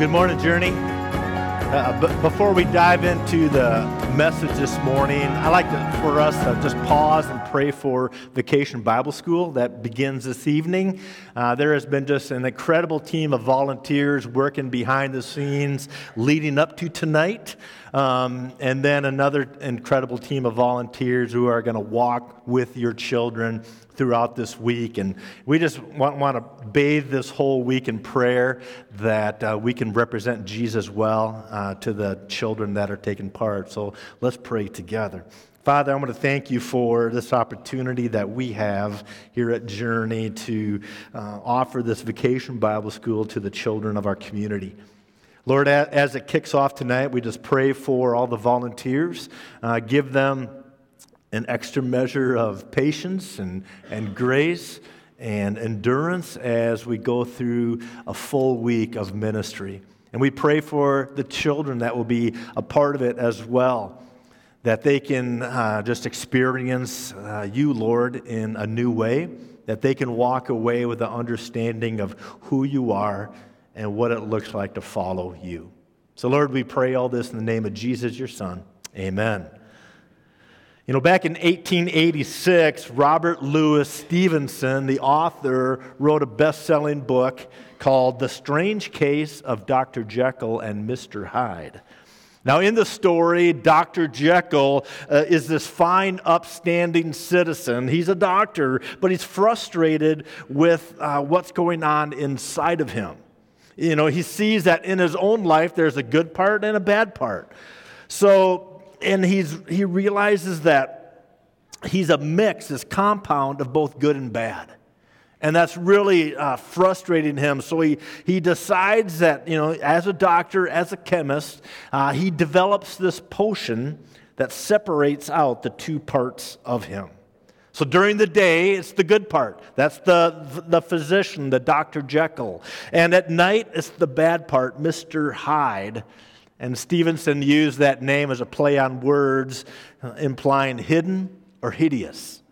good morning, Journey. Uh, but before we dive into the message this morning, I like to, for us to just pause and pray for Vacation Bible School that begins this evening. Uh, there has been just an incredible team of volunteers working behind the scenes leading up to tonight. Um, and then another incredible team of volunteers who are going to walk with your children throughout this week. And we just want, want to bathe this whole week in prayer that uh, we can represent Jesus well uh, to the children that are taking part. So let's pray together. Father, I want to thank you for this opportunity that we have here at Journey to uh, offer this vacation Bible school to the children of our community. Lord, as it kicks off tonight, we just pray for all the volunteers. Uh, give them an extra measure of patience and, and grace and endurance as we go through a full week of ministry. And we pray for the children that will be a part of it as well, that they can uh, just experience uh, you, Lord, in a new way, that they can walk away with the understanding of who you are and what it looks like to follow you. So, Lord, we pray all this in the name of Jesus, your Son. Amen. You know, back in 1886, Robert Louis Stevenson, the author, wrote a best selling book called The Strange Case of Dr. Jekyll and Mr. Hyde. Now, in the story, Dr. Jekyll uh, is this fine, upstanding citizen. He's a doctor, but he's frustrated with uh, what's going on inside of him. You know, he sees that in his own life there's a good part and a bad part. So, and he's, he realizes that he's a mix, this compound of both good and bad. And that's really uh, frustrating him. So he, he decides that, you know, as a doctor, as a chemist, uh, he develops this potion that separates out the two parts of him. So during the day, it's the good part. That's the, the physician, the Dr. Jekyll. And at night, it's the bad part, Mr. Hyde. And Stevenson used that name as a play on words implying hidden or hideous.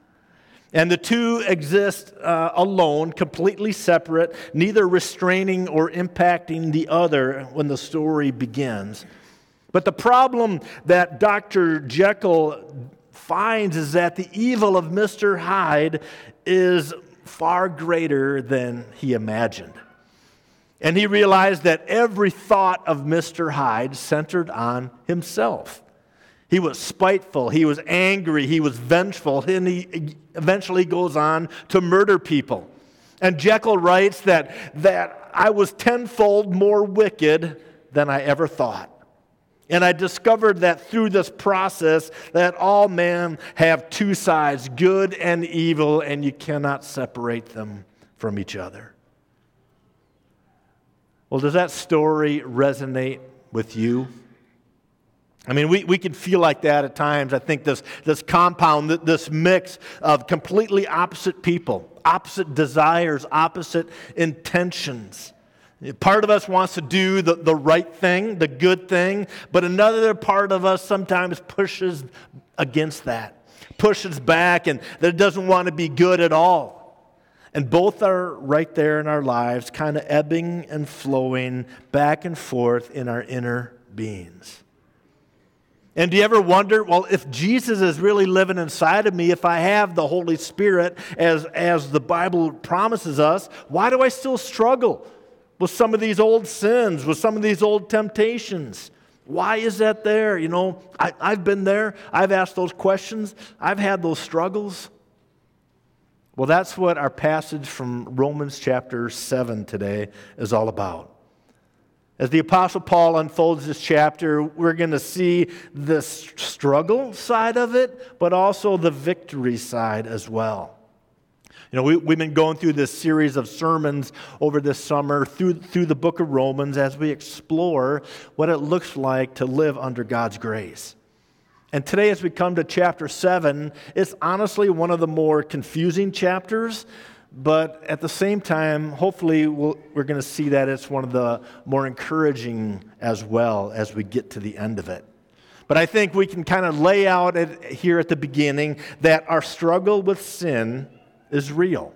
And the two exist uh, alone, completely separate, neither restraining or impacting the other when the story begins. But the problem that Dr. Jekyll finds is that the evil of Mr. Hyde is far greater than he imagined. And he realized that every thought of Mr. Hyde centered on himself. He was spiteful, he was angry, he was vengeful, and he eventually goes on to murder people. And Jekyll writes that, that I was tenfold more wicked than I ever thought. And I discovered that through this process that all men have two sides, good and evil, and you cannot separate them from each other. Well, does that story resonate with you? I mean, we, we can feel like that at times. I think this, this compound, this mix of completely opposite people, opposite desires, opposite intentions. Part of us wants to do the, the right thing, the good thing, but another part of us sometimes pushes against that, pushes back, and that doesn't want to be good at all. And both are right there in our lives, kind of ebbing and flowing back and forth in our inner beings. And do you ever wonder, well, if Jesus is really living inside of me, if I have the Holy Spirit as, as the Bible promises us, why do I still struggle with some of these old sins, with some of these old temptations? Why is that there? You know, I, I've been there. I've asked those questions. I've had those struggles. Well, that's what our passage from Romans chapter 7 today is all about. As the Apostle Paul unfolds this chapter, we're going to see the struggle side of it, but also the victory side as well. You know, we, we've been going through this series of sermons over this summer through, through the book of Romans as we explore what it looks like to live under God's grace. And today, as we come to chapter 7, it's honestly one of the more confusing chapters, but at the same time, hopefully, we we are going to see that it's one of the more encouraging as well as we get to the end of it. But I think we can kind of lay out it here at the beginning that our struggle with sin is real.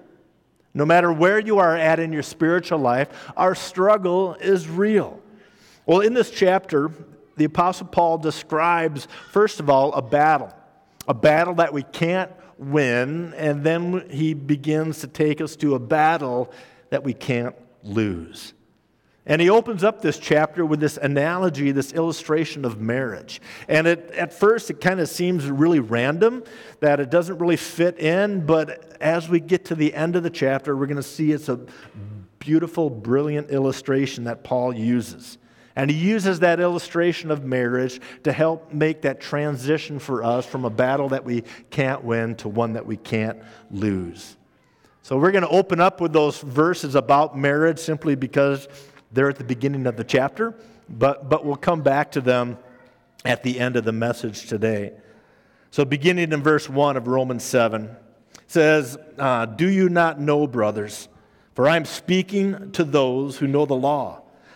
No matter where you are at in your spiritual life, our struggle is real. Well, in this chapter, the Apostle Paul describes, first of all, a battle, a battle that we can't win, and then he begins to take us to a battle that we can't lose. And he opens up this chapter with this analogy, this illustration of marriage. And it, at first, it kind of seems really random, that it doesn't really fit in, but as we get to the end of the chapter, we're going to see it's a beautiful, brilliant illustration that Paul uses. And he uses that illustration of marriage to help make that transition for us from a battle that we can't win to one that we can't lose. So we're going to open up with those verses about marriage simply because they're at the beginning of the chapter, but, but we'll come back to them at the end of the message today. So, beginning in verse 1 of Romans 7, says, uh, Do you not know, brothers? For I am speaking to those who know the law,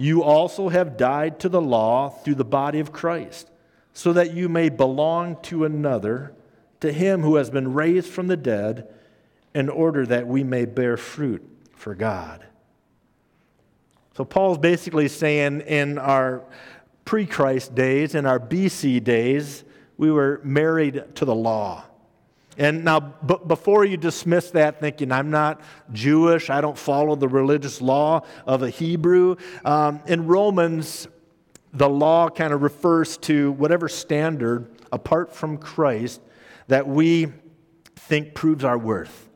you also have died to the law through the body of Christ, so that you may belong to another, to him who has been raised from the dead, in order that we may bear fruit for God. So Paul's basically saying in our pre Christ days, in our BC days, we were married to the law. And now, b- before you dismiss that thinking, I'm not Jewish, I don't follow the religious law of a Hebrew, um, in Romans, the law kind of refers to whatever standard, apart from Christ, that we think proves our worth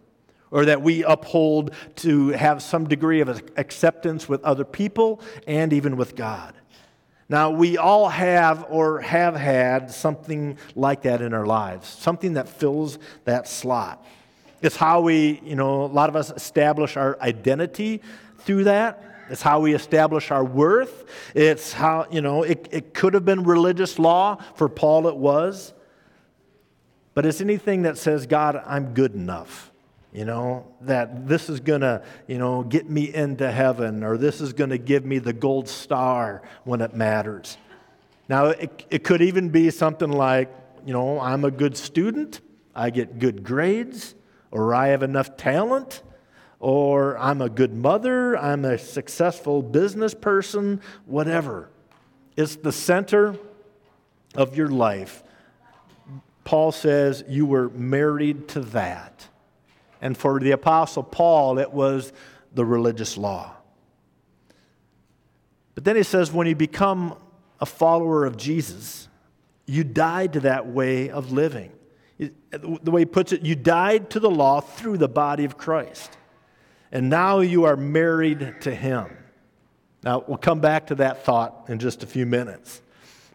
or that we uphold to have some degree of acceptance with other people and even with God. Now, we all have or have had something like that in our lives, something that fills that slot. It's how we, you know, a lot of us establish our identity through that. It's how we establish our worth. It's how, you know, it, it could have been religious law. For Paul, it was. But it's anything that says, God, I'm good enough you know, that this is going to, you know, get me into heaven or this is going to give me the gold star when it matters. Now, it, it could even be something like, you know, I'm a good student, I get good grades, or I have enough talent, or I'm a good mother, I'm a successful business person, whatever. It's the center of your life. Paul says you were married to that. And for the Apostle Paul, it was the religious law. But then he says, when you become a follower of Jesus, you died to that way of living. The way he puts it, you died to the law through the body of Christ. And now you are married to him. Now, we'll come back to that thought in just a few minutes.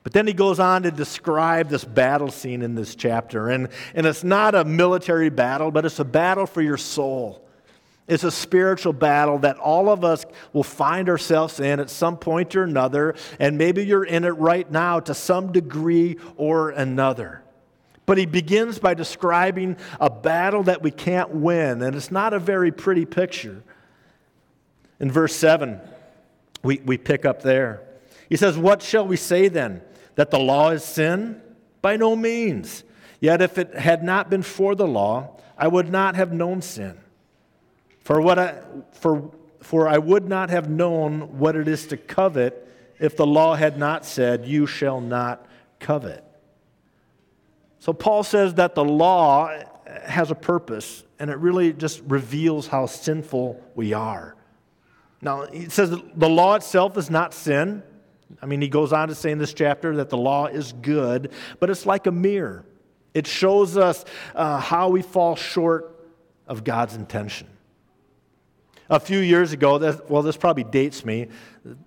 But then he goes on to describe this battle scene in this chapter. And, and it's not a military battle, but it's a battle for your soul. It's a spiritual battle that all of us will find ourselves in at some point or another. And maybe you're in it right now to some degree or another. But he begins by describing a battle that we can't win. And it's not a very pretty picture. In verse 7, we, we pick up there. He says, What shall we say then? That the law is sin? By no means. Yet if it had not been for the law, I would not have known sin. For, what I, for, for I would not have known what it is to covet if the law had not said, You shall not covet. So Paul says that the law has a purpose, and it really just reveals how sinful we are. Now, he says the law itself is not sin. I mean, he goes on to say in this chapter that the law is good, but it's like a mirror. It shows us uh, how we fall short of God's intention. A few years ago, well, this probably dates me.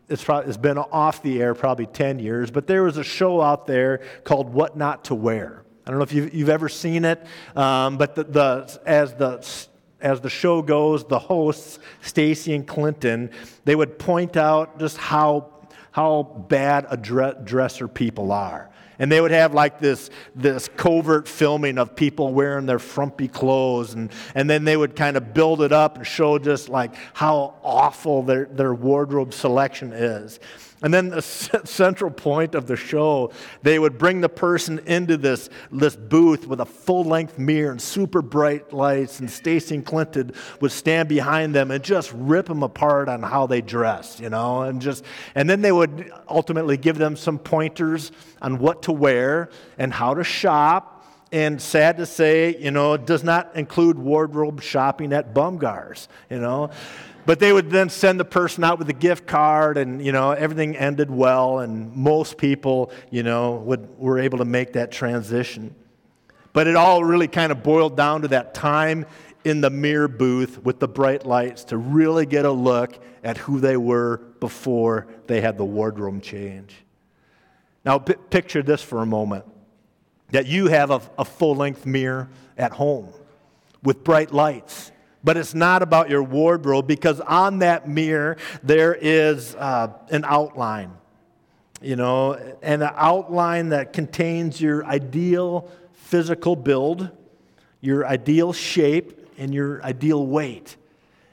It's, probably, it's been off the air probably 10 years, but there was a show out there called What Not to Wear. I don't know if you've, you've ever seen it, um, but the, the, as, the, as the show goes, the hosts, Stacy and Clinton, they would point out just how how bad a dresser people are. And they would have like this, this covert filming of people wearing their frumpy clothes. And, and then they would kind of build it up and show just like how awful their, their wardrobe selection is. And then the central point of the show, they would bring the person into this, this booth with a full length mirror and super bright lights, and Stacy and Clinton would stand behind them and just rip them apart on how they dress, you know, and just, and then they would ultimately give them some pointers on what to wear and how to shop. And sad to say, you know, it does not include wardrobe shopping at Bomgaars, you know. But they would then send the person out with a gift card, and you know everything ended well, and most people, you know, would, were able to make that transition. But it all really kind of boiled down to that time in the mirror booth with the bright lights to really get a look at who they were before they had the wardrobe change. Now, p- picture this for a moment that you have a, a full length mirror at home with bright lights but it's not about your wardrobe because on that mirror there is uh, an outline, you know, an outline that contains your ideal physical build, your ideal shape, and your ideal weight.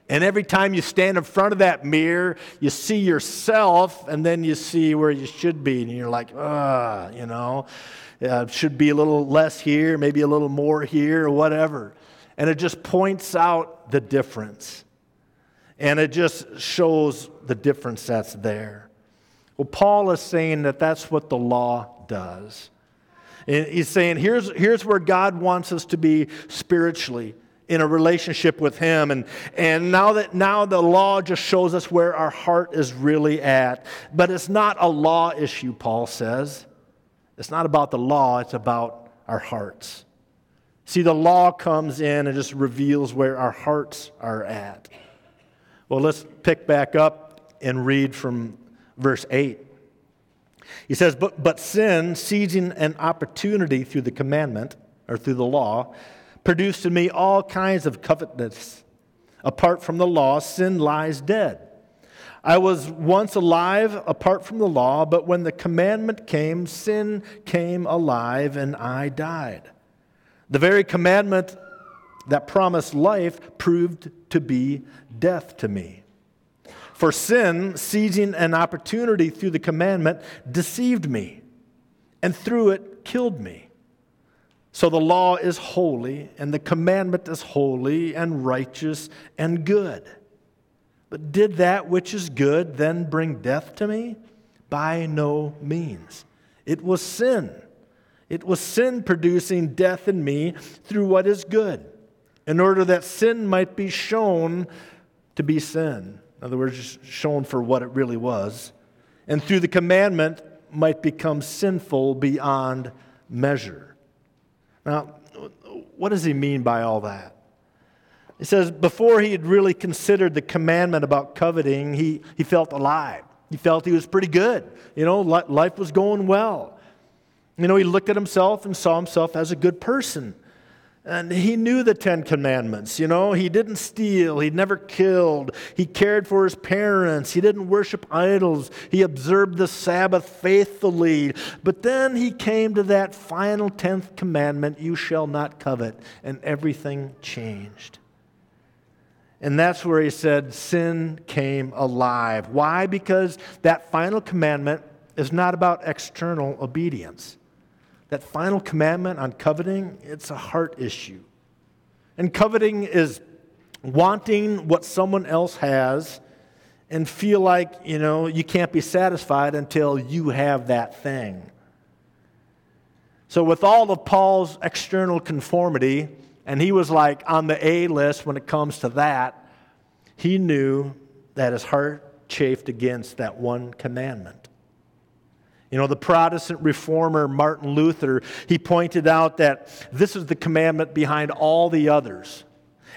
And every time you stand in front of that mirror, you see yourself, and then you see where you should be, and you're like, ah, you know, uh, should be a little less here, maybe a little more here, or whatever. And it just points out the difference. And it just shows the difference that's there. Well, Paul is saying that that's what the law does. And he's saying here's, here's where God wants us to be spiritually in a relationship with him and, and now that now the law just shows us where our heart is really at but it's not a law issue paul says it's not about the law it's about our hearts See, the law comes in and just reveals where our hearts are at. Well, let's pick back up and read from verse 8. He says, But, but sin, seizing an opportunity through the commandment, or through the law, produced in me all kinds of covetousness. Apart from the law, sin lies dead. I was once alive apart from the law, but when the commandment came, sin came alive and I died. The very commandment that promised life proved to be death to me. For sin, seizing an opportunity through the commandment, deceived me, and through it killed me. So the law is holy, and the commandment is holy and righteous and good. But did that which is good then bring death to me? By no means. It was sin it was sin producing death in me through what is good, in order that sin might be shown to be sin. In other words, shown for what it really was. And through the commandment might become sinful beyond measure. Now, what does he mean by all that? He says, before he had really considered the commandment about coveting, he, he felt alive. He felt he was pretty good. You know, life was going well. You know, he looked at himself and saw himself as a good person. And he knew the Ten Commandments. You know, he didn't steal. He never killed. He cared for his parents. He didn't worship idols. He observed the Sabbath faithfully. But then he came to that final tenth commandment you shall not covet. And everything changed. And that's where he said sin came alive. Why? Because that final commandment is not about external obedience that final commandment on coveting, it's a heart issue. And coveting is wanting what someone else has and feel like, you know, you can't be satisfied until you have that thing. So, with all of Paul's external conformity, and he was like on the A list when it comes to that, he knew that his heart chafed against that one commandment. You know, the Protestant reformer Martin Luther, he pointed out that this is the commandment behind all the others.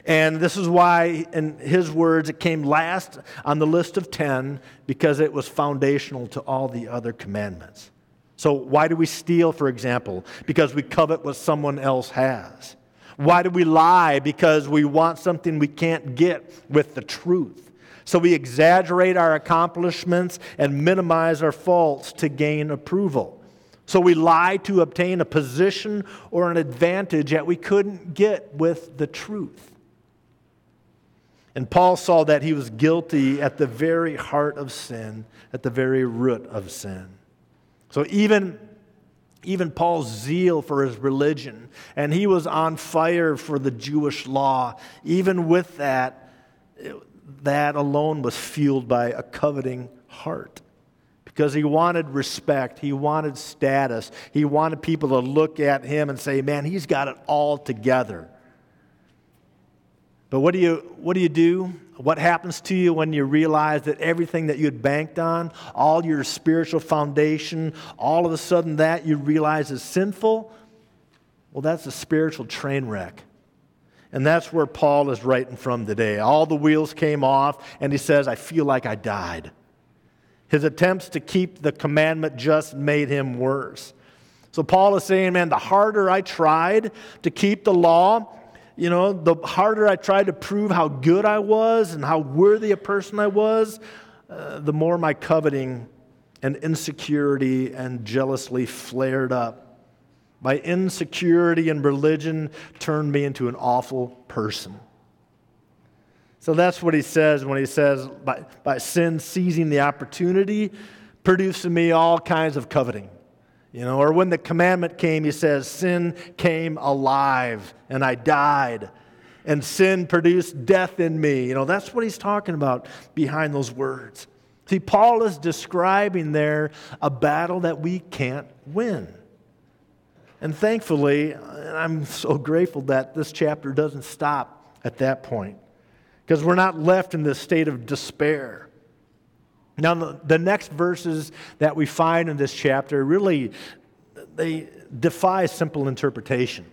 And this is why, in his words, it came last on the list of 10 because it was foundational to all the other commandments. So, why do we steal, for example? Because we covet what someone else has. Why do we lie? Because we want something we can't get with the truth. So we exaggerate our accomplishments and minimize our faults to gain approval. So we lie to obtain a position or an advantage that we couldn't get with the truth. And Paul saw that he was guilty at the very heart of sin, at the very root of sin. So even, even Paul's zeal for his religion, and he was on fire for the Jewish law, even with that, that alone was fueled by a coveting heart because he wanted respect, he wanted status, he wanted people to look at him and say, man, he's got it all together. But what do you, what do, you do? What happens to you when you realize that everything that you had banked on, all your spiritual foundation, all of a sudden that you realize is sinful? Well, that's a spiritual train wreck. And that's where Paul is writing from today. All the wheels came off, and he says, I feel like I died. His attempts to keep the commandment just made him worse. So Paul is saying, man, the harder I tried to keep the law, you know, the harder I tried to prove how good I was and how worthy a person I was, uh, the more my coveting and insecurity and jealously flared up. My insecurity and religion turned me into an awful person. So that's what he says when he says, by, by sin seizing the opportunity, produced in me all kinds of coveting. You know, or when the commandment came, he says, sin came alive and I died. And sin produced death in me. You know, that's what he's talking about behind those words. See, Paul is describing there a battle that we can't win. And thankfully, I'm so grateful that this chapter doesn't stop at that point because we're not left in this state of despair. Now, the, next verses that we find in this chapter really they defy simple interpretation.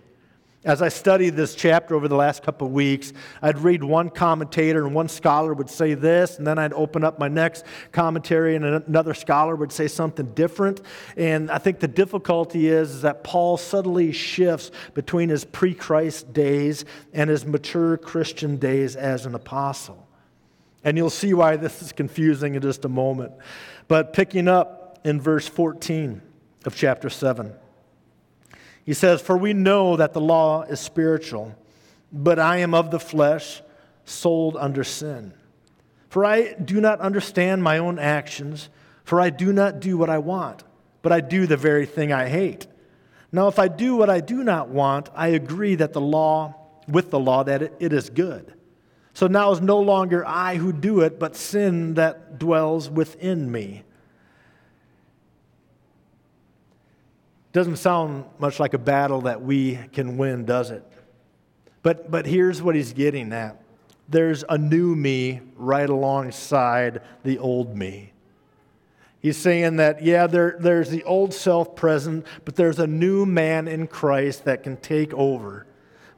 As I studied this chapter over the last couple of weeks, I'd read one commentator and one scholar would say this, and then I'd open up my next commentary and another scholar would say something different. And I think the difficulty is, is that Paul subtly shifts between his pre Christ days and his mature Christian days as an apostle. And you'll see why this is confusing in just a moment. But picking up in verse 14 of chapter 7. He says, For we know that the law is spiritual, but I am of the flesh, sold under sin. For I do not understand my own actions, for I do not do what I want, but I do the very thing I hate. Now, if I do what I do not want, I agree that the law, with the law, that it, it is good. So now is no longer I who do it, but sin that dwells within me. Doesn't sound much like a battle that we can win, does it? But, but here's what he's getting at there's a new me right alongside the old me. He's saying that, yeah, there, there's the old self present, but there's a new man in Christ that can take over.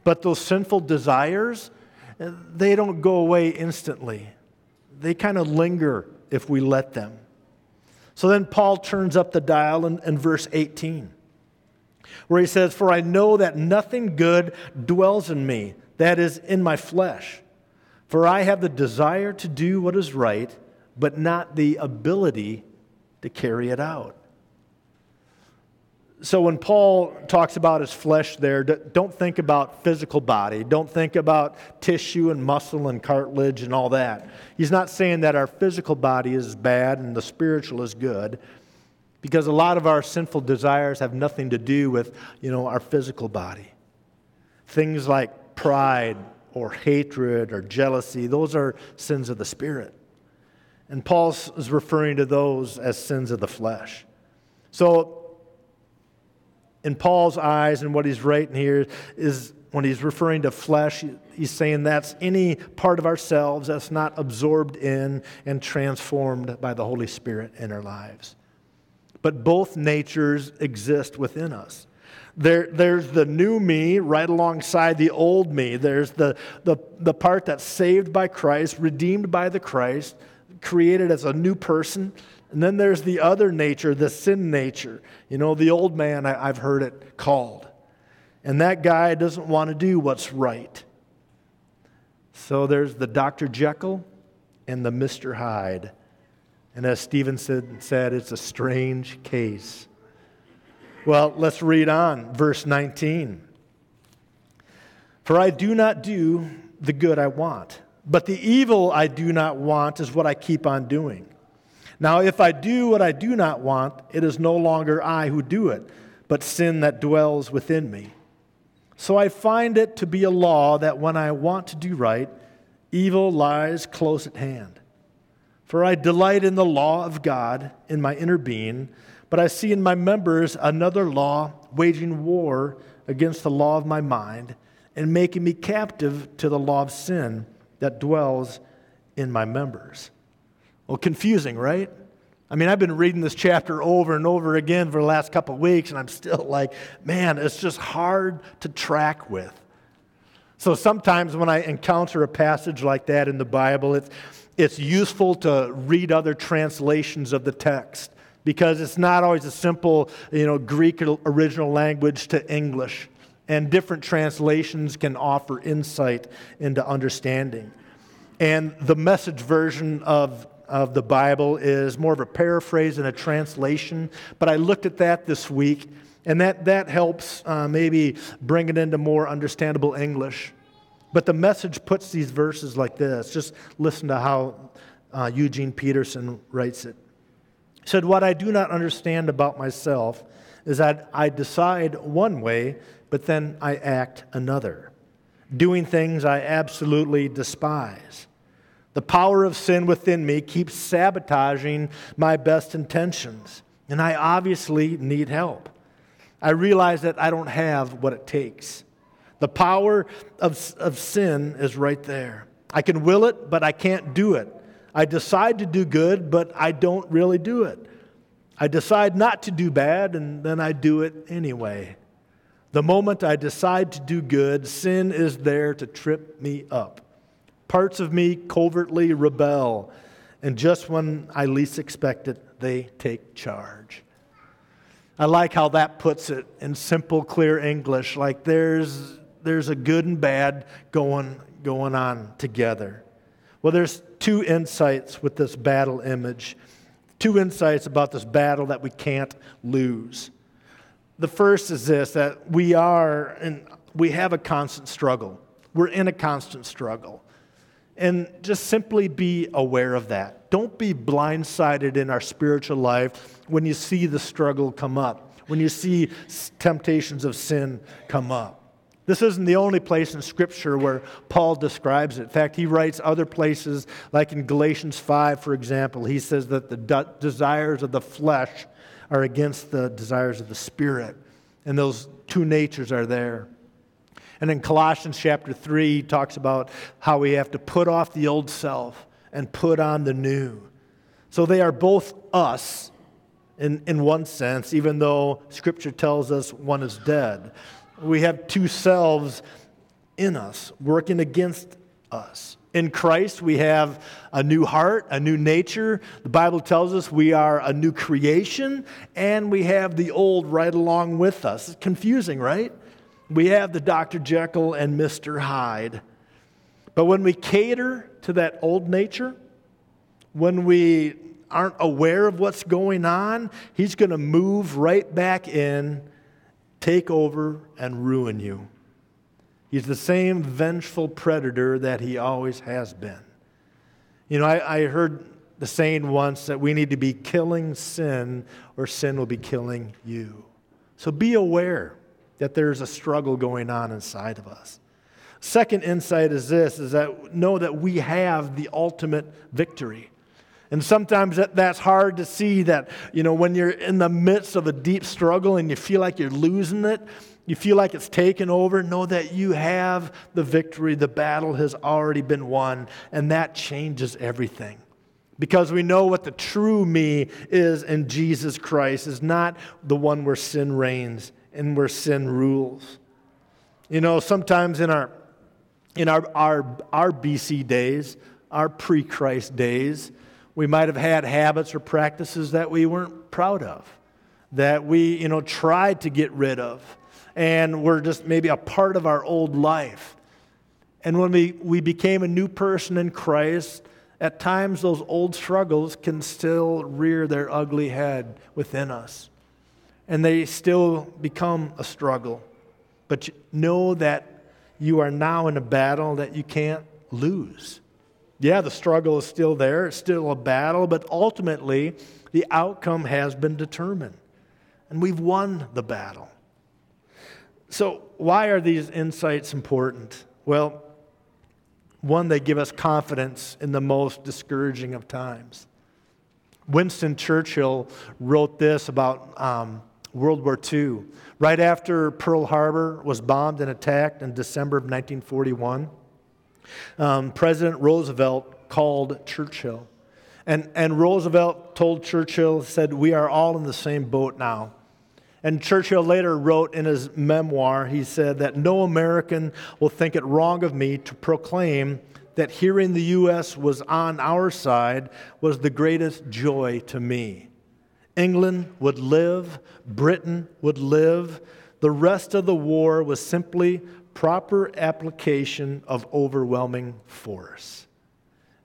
But those sinful desires, they don't go away instantly. They kind of linger if we let them. So then Paul turns up the dial in, in verse 18 where he says, For I know that nothing good dwells in me, that is, in my flesh. For I have the desire to do what is right, but not the ability to carry it out. So when Paul talks about his flesh there, don't think about physical body. Don't think about tissue and muscle and cartilage and all that. He's not saying that our physical body is bad and the spiritual is good because a lot of our sinful desires have nothing to do with, you know, our physical body. Things like pride or hatred or jealousy, those are sins of the spirit. And Paul is referring to those as sins of the flesh. So, in Paul's eyes, and what he's writing here is when he's referring to flesh, he's saying that's any part of ourselves that's not absorbed in and transformed by the Holy Spirit in our lives but both natures exist within us. There, there's the new me right alongside the old me. There's the, the, the part that's saved by Christ, redeemed by the Christ, created as a new person. And then there's the other nature, the sin nature. You know, the old man, I, I've heard it called. And that guy doesn't want to do what's right. So there's the Dr. Jekyll and the Mr. Hyde. And as Stevenson said, it's a strange case. Well, let's read on, verse 19. For I do not do the good I want, but the evil I do not want is what I keep on doing. Now, if I do what I do not want, it is no longer I who do it, but sin that dwells within me. So I find it to be a law that when I want to do right, evil lies close at hand. For I delight in the law of God in my inner being, but I see in my members another law waging war against the law of my mind and making me captive to the law of sin that dwells in my members. Well, confusing, right? I mean, I've been reading this chapter over and over again for the last couple of weeks, and I'm still like, man, it's just hard to track with. So sometimes when I encounter a passage like that in the Bible, it's, it's useful to read other translations of the text because it's not always a simple, you know, Greek original language to English and different translations can offer insight into understanding. And the message version of, of the Bible is more of a paraphrase and a translation, but I looked at that this week, and that, that helps uh, maybe bring it into more understandable English. But the message puts these verses like this. Just listen to how uh, Eugene Peterson writes it. He said, What I do not understand about myself is that I decide one way but then I act another, doing things I absolutely despise. The power of sin within me keeps sabotaging my best intentions, and I obviously need help. I realize that I don't have what it takes. The power of, of sin is right there. I can will it, but I can't do it. I decide to do good, but I don't really do it. I decide not to do bad, and then I do it anyway. The moment I decide to do good, sin is there to trip me up. Parts of me covertly rebel, and just when I least expect it, they take charge. I like how that puts it in simple, clear English like there's, there's a good and bad going, going on together. Well, there's two insights with this battle image, two insights about this battle that we can't lose. The first is this that we are, and we have a constant struggle. We're in a constant struggle. And just simply be aware of that. Don't be blindsided in our spiritual life when you see the struggle come up, when you see temptations of sin come up. This isn't the only place in Scripture where Paul describes it. In fact, he writes other places, like in Galatians 5, for example, he says that the de- desires of the flesh are against the desires of the Spirit. And those two natures are there. And in Colossians chapter 3, he talks about how we have to put off the old self and put on the new. So they are both us in, in one sense, even though Scripture tells us one is dead. We have two selves in us working against us. In Christ, we have a new heart, a new nature. The Bible tells us we are a new creation, and we have the old right along with us. It's confusing, right? We have the Dr. Jekyll and Mr. Hyde. But when we cater to that old nature, when we aren't aware of what's going on, he's going to move right back in, take over, and ruin you. He's the same vengeful predator that he always has been. You know, I, I heard the saying once that we need to be killing sin or sin will be killing you. So be aware that there's a struggle going on inside of us. Second insight is this is that know that we have the ultimate victory. And sometimes that, that's hard to see that, you know, when you're in the midst of a deep struggle and you feel like you're losing it, you feel like it's taken over, know that you have the victory. The battle has already been won, and that changes everything. Because we know what the true me is in Jesus Christ is not the one where sin reigns and where sin rules. You know, sometimes in our in our, our, our BC days, our pre Christ days, we might have had habits or practices that we weren't proud of, that we, you know, tried to get rid of and were just maybe a part of our old life. And when we, we became a new person in Christ, at times those old struggles can still rear their ugly head within us. And they still become a struggle. But know that you are now in a battle that you can't lose. Yeah, the struggle is still there, it's still a battle, but ultimately the outcome has been determined. And we've won the battle. So, why are these insights important? Well, one, they give us confidence in the most discouraging of times. Winston Churchill wrote this about um, World War II. Right after Pearl Harbor was bombed and attacked in December of 1941, um, President Roosevelt called Churchill. And, and Roosevelt told Churchill, said, We are all in the same boat now. And Churchill later wrote in his memoir, he said that no American will think it wrong of me to proclaim that hearing the U.S. was on our side was the greatest joy to me. England would live, Britain would live. The rest of the war was simply proper application of overwhelming force.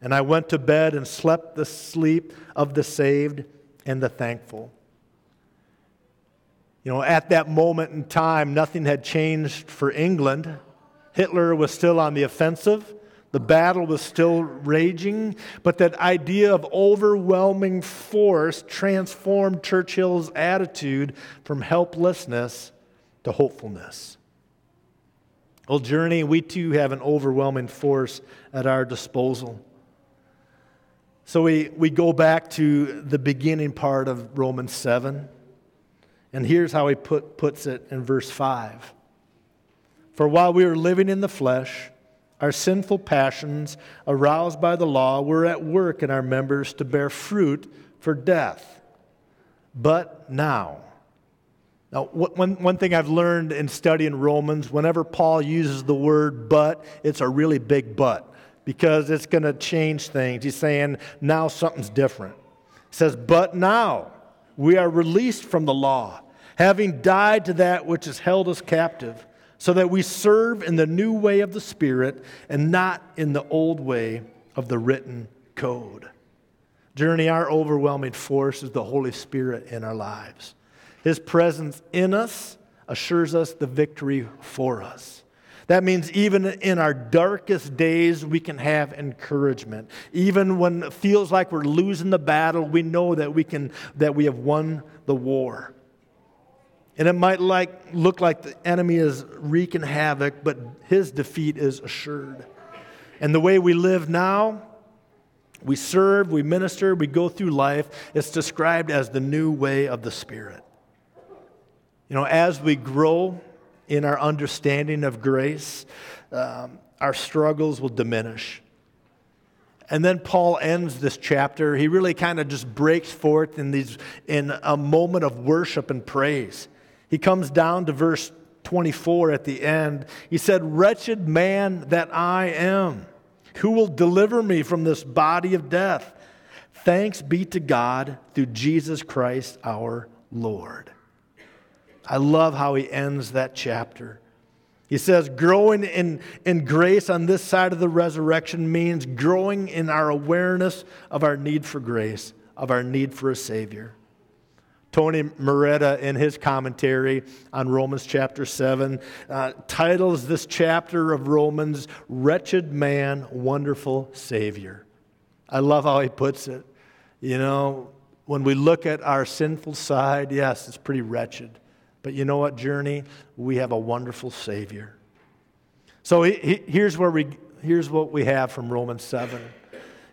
And I went to bed and slept the sleep of the saved and the thankful. You know, at that moment in time, nothing had changed for England. Hitler was still on the offensive. The battle was still raging, but that idea of overwhelming force transformed Churchill's attitude from helplessness to hopefulness. Well, Journey, we too have an overwhelming force at our disposal. So we, we go back to the beginning part of Romans 7. And here's how he put, puts it in verse 5 For while we were living in the flesh, our sinful passions, aroused by the law, were at work in our members to bear fruit for death. But now, now, one, one thing I've learned in studying Romans, whenever Paul uses the word but, it's a really big but because it's going to change things. He's saying now something's different. He says, But now we are released from the law, having died to that which has held us captive, so that we serve in the new way of the Spirit and not in the old way of the written code. Journey, our overwhelming force is the Holy Spirit in our lives. His presence in us assures us the victory for us. That means even in our darkest days, we can have encouragement. Even when it feels like we're losing the battle, we know that we, can, that we have won the war. And it might like, look like the enemy is wreaking havoc, but his defeat is assured. And the way we live now, we serve, we minister, we go through life, it's described as the new way of the Spirit. You know, as we grow in our understanding of grace, um, our struggles will diminish. And then Paul ends this chapter. He really kind of just breaks forth in, these, in a moment of worship and praise. He comes down to verse 24 at the end. He said, Wretched man that I am, who will deliver me from this body of death? Thanks be to God through Jesus Christ our Lord. I love how he ends that chapter. He says, growing in, in grace on this side of the resurrection means growing in our awareness of our need for grace, of our need for a Savior. Tony Merida, in his commentary on Romans chapter 7, uh, titles this chapter of Romans, Wretched Man, Wonderful Savior. I love how he puts it. You know, when we look at our sinful side, yes, it's pretty wretched. But you know what, Journey? We have a wonderful Savior. So he, he, here's, where we, here's what we have from Romans 7.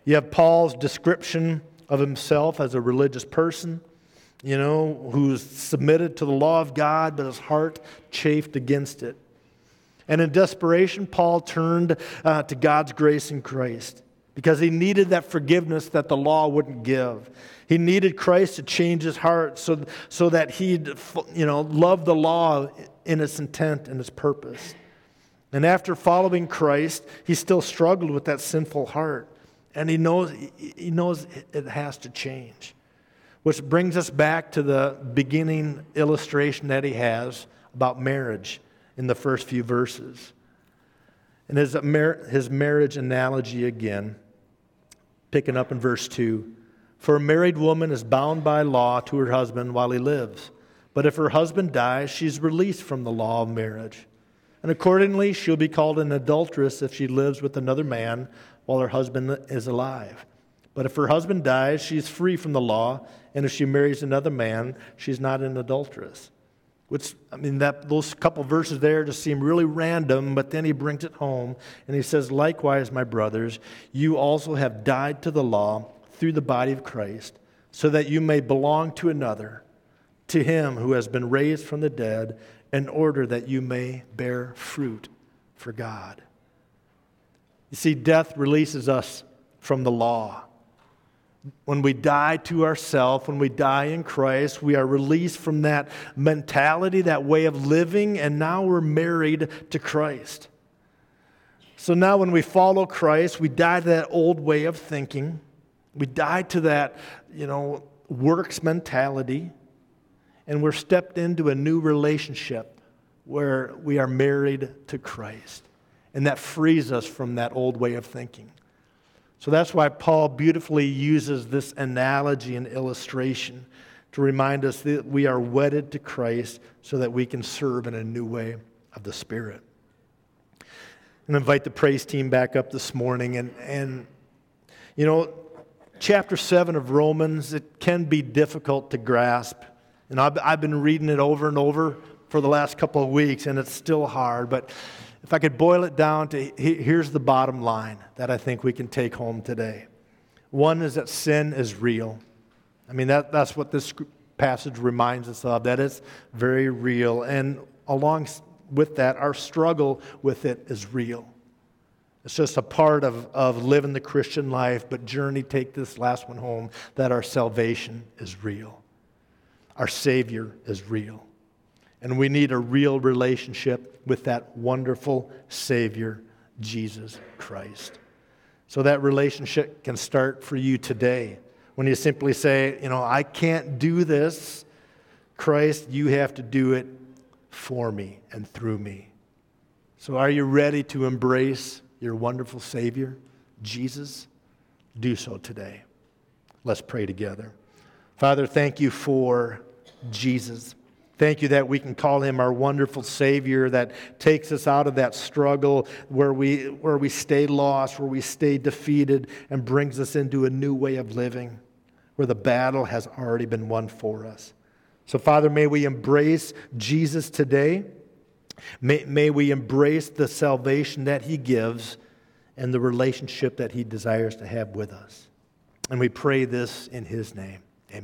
You have Paul's description of himself as a religious person, you know, who's submitted to the law of God, but his heart chafed against it. And in desperation, Paul turned uh, to God's grace in Christ because he needed that forgiveness that the law wouldn't give. He needed Christ to change his heart so, so that he'd you know, love the law in its intent and its purpose. And after following Christ, he still struggled with that sinful heart. And he knows, he knows it has to change. Which brings us back to the beginning illustration that he has about marriage in the first few verses. And his, his marriage analogy again picking up in verse 2. For a married woman is bound by law to her husband while he lives. But if her husband dies, she's released from the law of marriage. And accordingly, she'll be called an adulteress if she lives with another man while her husband is alive. But if her husband dies, she's free from the law, and if she marries another man, she's not an adulteress. Which, I mean, that, those couple verses there just seem really random, but then he brings it home and he says, Likewise, my brothers, you also have died to the law through the body of Christ, so that you may belong to another, to him who has been raised from the dead, in order that you may bear fruit for God. You see, death releases us from the law. When we die to ourselves, when we die in Christ, we are released from that mentality, that way of living, and now we're married to Christ. So now, when we follow Christ, we die to that old way of thinking. We die to that, you know, works mentality, and we're stepped into a new relationship where we are married to Christ. And that frees us from that old way of thinking. So that's why Paul beautifully uses this analogy and illustration to remind us that we are wedded to Christ so that we can serve in a new way of the Spirit. And invite the praise team back up this morning. And, and you know, chapter 7 of Romans, it can be difficult to grasp. And I've, I've been reading it over and over for the last couple of weeks, and it's still hard. But if I could boil it down to here's the bottom line that I think we can take home today. One is that sin is real. I mean, that, that's what this passage reminds us of, that it's very real. And along with that, our struggle with it is real. It's just a part of, of living the Christian life, but journey, take this last one home that our salvation is real. Our Savior is real. And we need a real relationship with that wonderful Savior, Jesus Christ. So that relationship can start for you today. When you simply say, you know, I can't do this, Christ, you have to do it for me and through me. So are you ready to embrace your wonderful Savior, Jesus? Do so today. Let's pray together. Father, thank you for Jesus. Thank you that we can call him our wonderful Savior that takes us out of that struggle where we, where we stay lost, where we stay defeated, and brings us into a new way of living where the battle has already been won for us. So, Father, may we embrace Jesus today. May, may we embrace the salvation that he gives and the relationship that he desires to have with us. And we pray this in his name.